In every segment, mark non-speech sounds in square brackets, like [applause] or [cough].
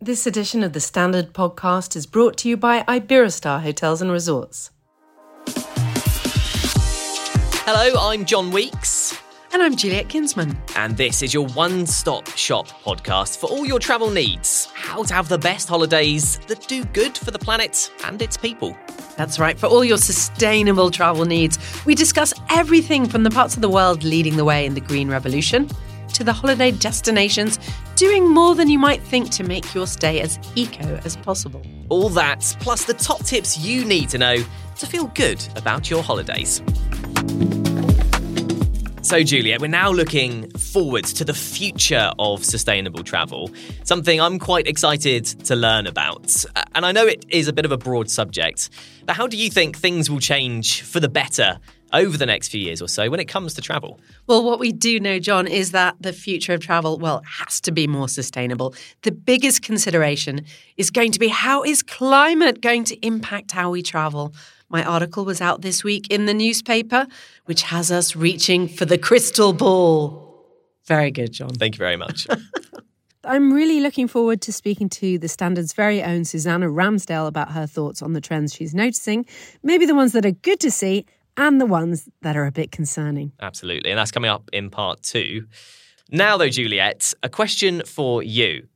This edition of the Standard Podcast is brought to you by Iberostar Hotels and Resorts. Hello, I'm Jon Weeks. And I'm Juliet Kinsman. And this is your one stop shop podcast for all your travel needs. How to have the best holidays that do good for the planet and its people. That's right, for all your sustainable travel needs. We discuss everything from the parts of the world leading the way in the green revolution to the holiday destinations doing more than you might think to make your stay as eco as possible. All that, plus the top tips you need to know to feel good about your holidays. So, Juliet, we're now looking forward to the future of sustainable travel, something I'm quite excited to learn about. And I know it is a bit of a broad subject, but how do you think things will change for the better over the next few years or so when it comes to travel? Well, what we do know, Jon, is that the future of travel, well, has to be more sustainable. The biggest consideration is going to be how is climate going to impact how we travel? My article was out this week in the newspaper, which has us reaching for the crystal ball. Very good, Jon. Thank you very much. [laughs] I'm really looking forward to speaking to the Standard's very own Suzannah Ramsdale about her thoughts on the trends she's noticing, maybe the ones that are good to see and the ones that are a bit concerning. Absolutely. And that's coming up in part two. Now, though, Juliet, a question for you.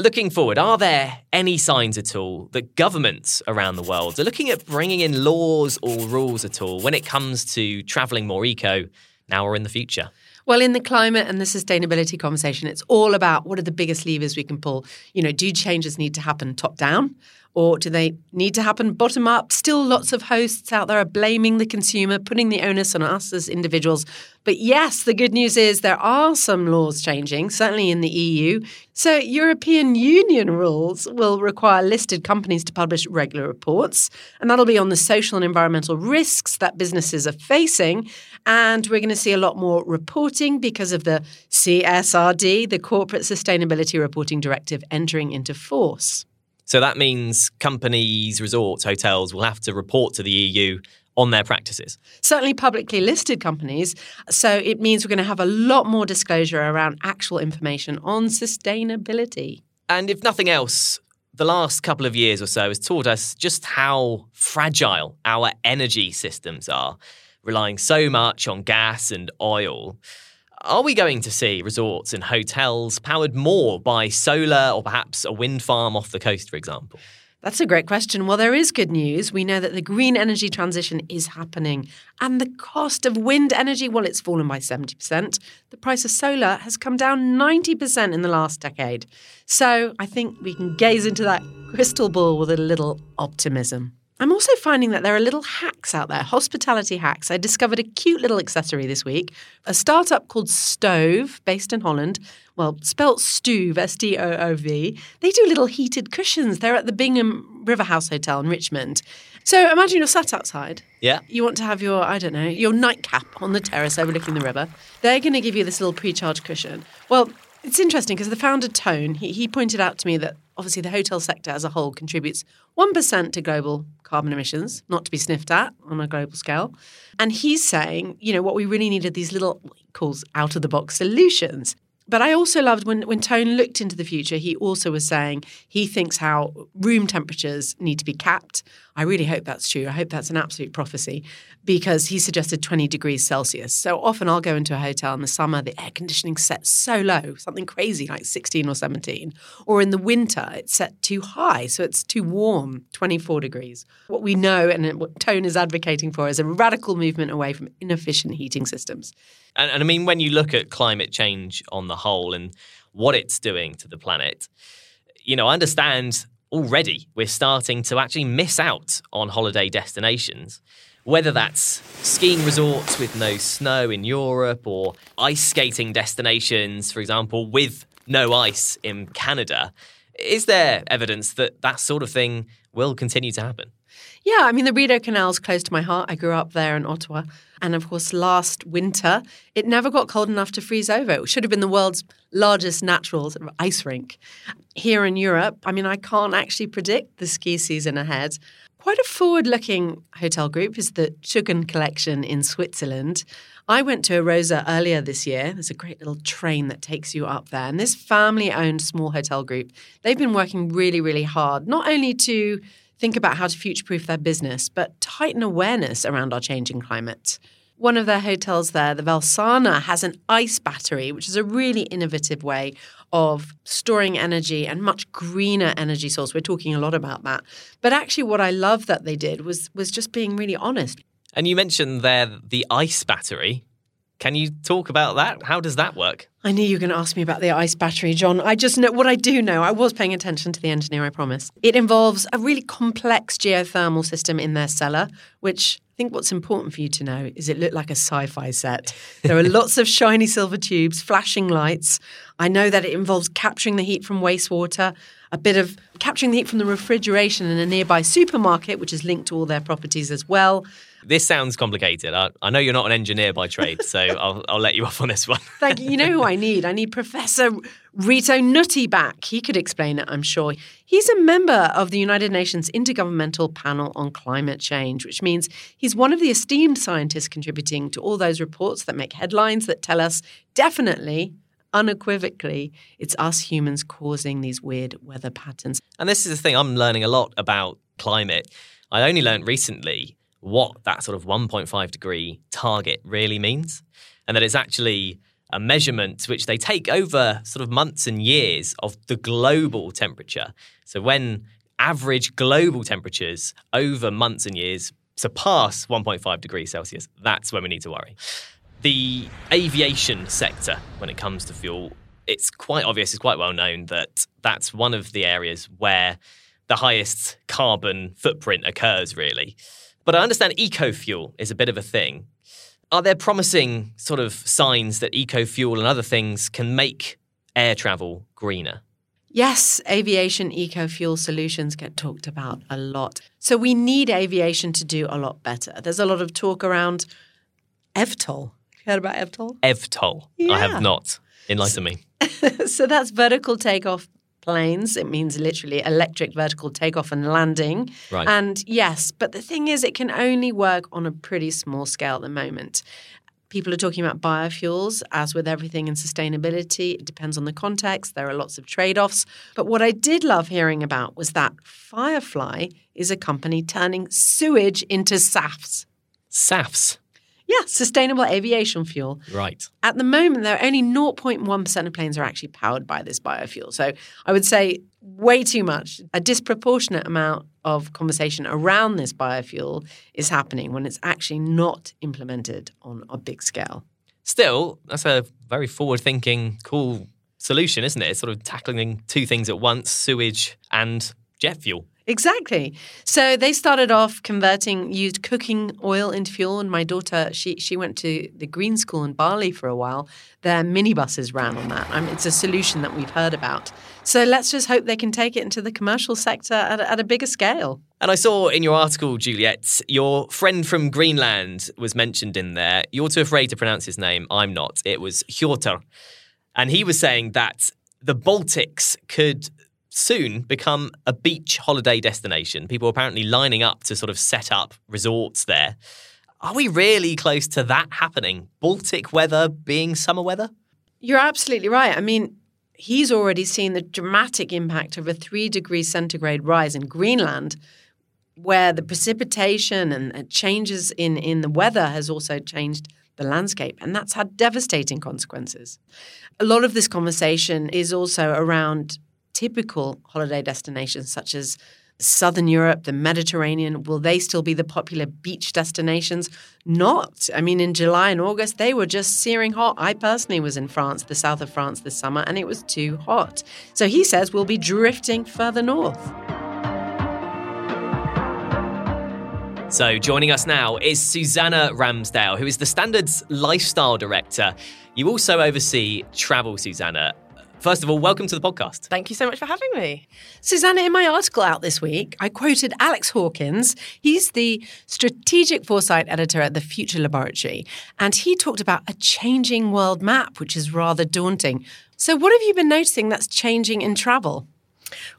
Looking forward, are there any signs at all that governments around the world are looking at bringing in laws or rules at all when it comes to travelling more eco now or in the future? Well, in the climate and the sustainability conversation, it's all about what are the biggest levers we can pull. You know, do changes need to happen top down? Or do they need to happen bottom up? Still, lots of hosts out there are blaming the consumer, putting the onus on us as individuals. But yes, the good news is there are some laws changing, certainly in the EU. So, European Union rules will require listed companies to publish regular reports, and that'll be on the social and environmental risks that businesses are facing. And we're going to see a lot more reporting because of the CSRD, the Corporate Sustainability Reporting Directive, entering into force. So that means companies, resorts, hotels will have to report to the EU on their practices. Certainly publicly listed companies. So it means we're going to have a lot more disclosure around actual information on sustainability. And if nothing else, the last couple of years or so has taught us just how fragile our energy systems are, relying so much on gas and oil. Are we going to see resorts and hotels powered more by solar or perhaps a wind farm off the coast, for example? That's a great question. Well, there is good news. We know that the green energy transition is happening. And the cost of wind energy, well, it's fallen by 70%. The price of solar has come down 90% in the last decade. So I think we can gaze into that crystal ball with a little optimism. I'm also finding that there are little hacks out there, hospitality hacks. I discovered a cute little accessory this week, a startup called Stove, based in Holland. Well, spelt Stoove, S T O O V. They do little heated cushions. They're at the Bingham River House Hotel in Richmond. So imagine you're sat outside. Yeah. You want to have your, I don't know, your nightcap on the terrace overlooking the river. They're going to give you this little pre-charged cushion. Well, it's interesting because the founder, Tone, he, he pointed out to me that obviously the hotel sector as a whole contributes 1% to global carbon emissions, not to be sniffed at on a global scale. And he's saying, you know, what we really needed these little, calls out of the box solutions. But I also loved when, when Tone looked into the future, he also was saying he thinks how room temperatures need to be capped. I really hope that's true. I hope that's an absolute prophecy because he suggested 20 degrees Celsius. So often I'll go into a hotel in the summer, the air conditioning set so low, something crazy like 16 or 17. Or in the winter, it's set too high, so it's too warm, 24 degrees. What we know and what Tone is advocating for is a radical movement away from inefficient heating systems. And, and I mean, when you look at climate change on the whole and what it's doing to the planet, you know, I understand already we're starting to actually miss out on holiday destinations. Whether that's skiing resorts with no snow in Europe or ice skating destinations, for example, with no ice in Canada, is there evidence that that sort of thing will continue to happen? Yeah, I mean, the Rideau Canal is close to my heart. I grew up there in Ottawa. And of course, last winter, it never got cold enough to freeze over. It should have been the world's largest natural ice rink. Here in Europe, I mean, I can't actually predict the ski season ahead. Quite a forward looking hotel group is the Tschuggen Collection in Switzerland. I went to Arosa earlier this year. There's a great little train that takes you up there. And this family owned small hotel group, they've been working really, really hard, not only to think about how to future proof their business, but tighten awareness around our changing climate. One of their hotels there, the Valsana, has an ice battery, which is a really innovative way of storing energy and much greener energy source. We're talking a lot about that. But actually what I love that they did was was just being really honest. And you mentioned there the ice battery. Can you talk about that? How does that work? I knew you were going to ask me about the ice battery, Jon. I just know what I do know. I was paying attention to the engineer, I promise. It involves a really complex geothermal system in their cellar, which I think what's important for you to know is it looked like a sci fi set. There are lots of shiny silver tubes, flashing lights. I know that it involves capturing the heat from wastewater, a bit of capturing the heat from the refrigeration in a nearby supermarket, which is linked to all their properties as well. This sounds complicated. I, I know you're not an engineer by trade, so [laughs] I'll, I'll let you off on this one. Thank you. You know who I [laughs] need? I need Professor Rito Nutty back. He could explain it, I'm sure. He's a member of the United Nations Intergovernmental Panel on Climate Change, which means he's one of the esteemed scientists contributing to all those reports that make headlines that tell us definitely unequivocally, it's us humans causing these weird weather patterns. And this is the thing, I'm learning a lot about climate. I only learned recently what that sort of 1.5 degree target really means, and that it's actually a measurement which they take over sort of months and years of the global temperature. So when average global temperatures over months and years surpass 1.5 degrees Celsius, that's when we need to worry. The aviation sector, when it comes to fuel, it's quite obvious, it's quite well known that that's one of the areas where the highest carbon footprint occurs, really. But I understand eco fuel is a bit of a thing. Are there promising sort of signs that eco fuel and other things can make air travel greener? Yes, aviation eco fuel solutions get talked about a lot. So we need aviation to do a lot better. There's a lot of talk around EVTOL. Heard about EVTOL? EVTOL. Yeah. I have not. Enlighten me. [laughs] so that's vertical takeoff planes. It means literally electric vertical takeoff and landing. Right. And yes, but the thing is, it can only work on a pretty small scale at the moment. People are talking about biofuels, as with everything in sustainability. It depends on the context. There are lots of trade offs. But what I did love hearing about was that Firefly is a company turning sewage into SAFs. SAFs. Yeah, sustainable aviation fuel. Right. At the moment, there are only 0.1% of planes are actually powered by this biofuel. So I would say way too much. A disproportionate amount of conversation around this biofuel is happening when it's actually not implemented on a big scale. Still, that's a very forward thinking, cool solution, isn't it? It's sort of tackling two things at once sewage and jet fuel. Exactly. So they started off converting used cooking oil into fuel, and my daughter she she went to the Green School in Bali for a while. Their minibuses ran on that. I mean, it's a solution that we've heard about. So let's just hope they can take it into the commercial sector at a, at a bigger scale. And I saw in your article, Juliet, your friend from Greenland was mentioned in there. You're too afraid to pronounce his name. I'm not. It was Hjorter. And he was saying that the Baltics could soon become a beach holiday destination. People are apparently lining up to sort of set up resorts there. Are we really close to that happening? Baltic weather being summer weather? You're absolutely right. I mean, he's already seen the dramatic impact of a three degree centigrade rise in Greenland, where the precipitation and changes in, in the weather has also changed the landscape. And that's had devastating consequences. A lot of this conversation is also around typical holiday destinations such as Southern Europe, the Mediterranean, will they still be the popular beach destinations? Not. I mean, in July and August, they were just searing hot. I personally was in France, the south of France this summer, and it was too hot. So he says we'll be drifting further north. So, joining us now is Suzannah Ramsdale, who is the Standards Lifestyle Director. You also oversee travel, Suzannah. First of all, welcome to the podcast. Thank you so much for having me. Suzannah, in my article out this week, I quoted Alex Hawkins. He's the strategic foresight editor at the Future Laboratory, and he talked about a changing world map, which is rather daunting. So, what have you been noticing that's changing in travel?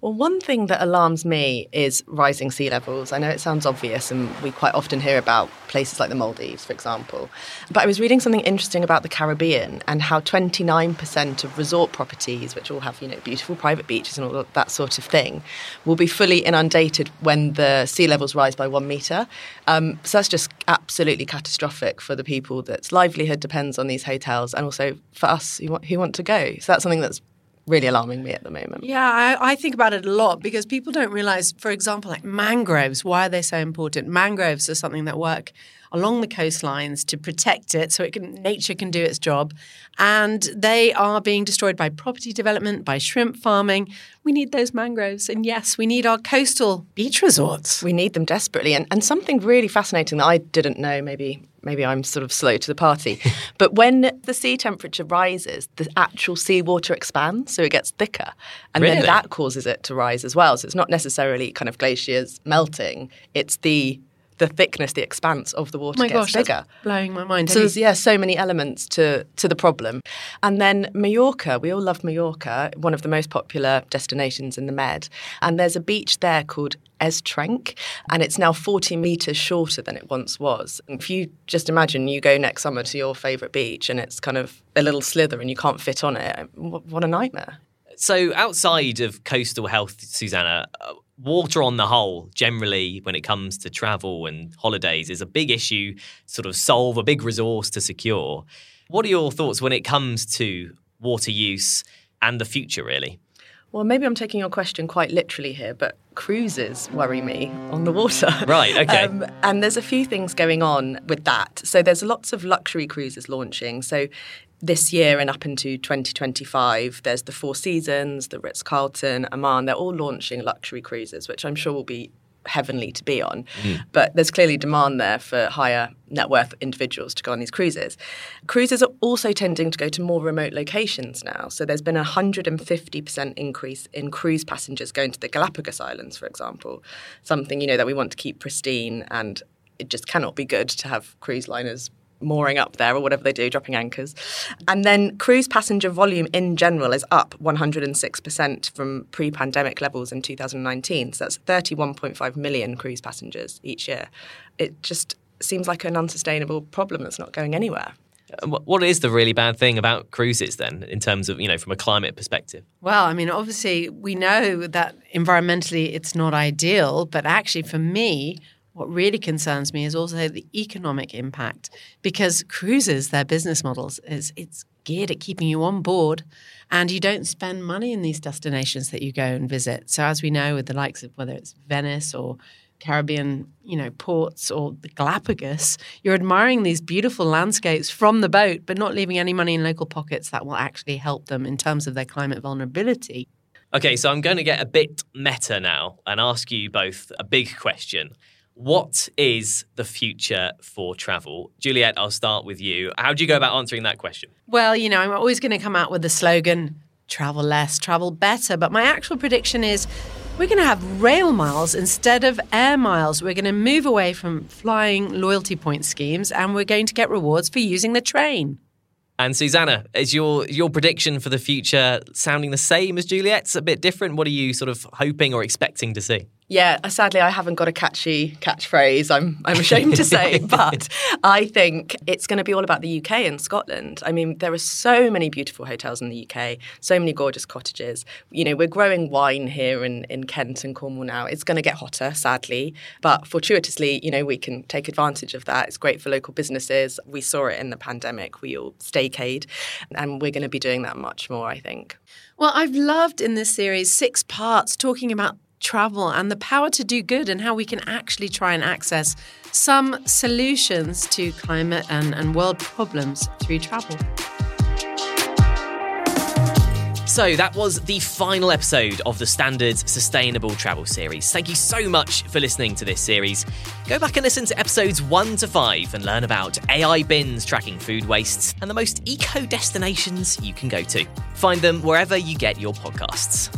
Well, one thing that alarms me is rising sea levels. I know it sounds obvious, and we quite often hear about places like the Maldives, for example. But I was reading something interesting about the Caribbean and how 29% of resort properties, which all have you know beautiful private beaches and all that sort of thing, will be fully inundated when the sea levels rise by one metre. Um, so that's just absolutely catastrophic for the people that's livelihood depends on these hotels, and also for us who want, who want to go. So that's something that's really alarming me at the moment. Yeah, I, I, think about it a lot because people don't realize, for example, like mangroves, why are they so important? Mangroves are something that work along the coastlines to protect it so it can nature can do its job. And they are being destroyed by property development by shrimp farming. We need those mangroves. And yes we need our coastal beach resorts. We need them desperately. And, and something really fascinating that i didn't know maybe maybe I'm sort of slow to the party. [laughs] but when the sea temperature rises, the actual seawater expands, so it gets thicker. And really? then that causes it to rise as well. So it's not necessarily kind of glaciers melting, it's the the thickness, the expanse of the water oh my gets gosh, bigger. blowing my mind. So there's yeah, so many elements to to the problem. And then Mallorca, we all love Mallorca, one of the most popular destinations in the Med. And there's a beach there called Es Trenc, and it's now 40 metres shorter than it once was. If you just imagine you go next summer to your favourite beach and it's kind of a little slither and you can't fit on it, what a nightmare. So, outside of coastal health, Suzannah, uh, water on the whole, generally, when it comes to travel and holidays, is a big issue, sort of solve, a big resource to secure. What are your thoughts when it comes to water use and the future, really? Well, maybe I'm taking your question quite literally here, but cruises worry me on the water. [laughs] Right, okay. Um, and there's a few things going on with that. So there's lots of luxury cruises launching. So this year and up into 2025, there's the Four Seasons, the Ritz Carlton, Aman. They're all launching luxury cruises, which I'm sure will be heavenly to be on. Mm. But there's clearly demand there for higher net worth individuals to go on these cruises. Cruises are also tending to go to more remote locations now. So there's been a 150% increase in cruise passengers going to the Galapagos Islands, for example, something you know that we want to keep pristine and it just cannot be good to have cruise liners mooring up there or whatever they do, dropping anchors. And then cruise passenger volume in general is up 106% from pre pandemic levels in 2019. So that's 31.5 million cruise passengers each year. It just seems like an unsustainable problem that's not going anywhere. Uh, what is the really bad thing about cruises then, in terms of, you know, from a climate perspective? Well, I mean, obviously, we know that environmentally it's not ideal, but actually, for me, what really concerns me is also the economic impact because cruises, their business models is it's geared at keeping you on board and you don't spend money in these destinations that you go and visit. So as we know with the likes of whether it's Venice or Caribbean, you know, ports or the Galapagos, you're admiring these beautiful landscapes from the boat, but not leaving any money in local pockets that will actually help them in terms of their climate vulnerability. Okay, so I'm going to get a bit meta now and ask you both a big question. What is the future for travel? Juliet, I'll start with you. How do you go about answering that question? Well, you know, I'm always going to come out with the slogan travel less, travel better. But my actual prediction is we're going to have rail miles instead of air miles. We're going to move away from flying loyalty point schemes and we're going to get rewards for using the train. And Suzannah, is your your prediction for the future sounding the same as Juliet's? A bit different? What are you sort of hoping or expecting to see? Yeah, uh, sadly, I haven't got a catchy catchphrase. I'm I'm ashamed to say, [laughs] but I think it's going to be all about the UK and Scotland. I mean, there are so many beautiful hotels in the UK, so many gorgeous cottages. You know, we're growing wine here in in Kent and Cornwall now. It's going to get hotter, sadly, but fortuitously, you know, we can take advantage of that. It's great for local businesses. We saw it in the pandemic. We all staycade, and we're going to be doing that much more. I think. Well, I've loved in this series six parts talking about travel and the power to do good and how we can actually try and access some solutions to climate and, and world problems through travel. So that was the final episode of the Standards Sustainable Travel Series. Thank you so much for listening to this series. Go back and listen to episodes 1 to 5 and learn about AI bins tracking food wastes and the most eco destinations you can go to. Find them wherever you get your podcasts.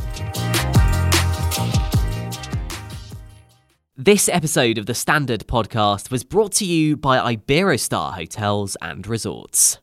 This episode of the Standard Podcast was brought to you by Iberostar Hotels and Resorts.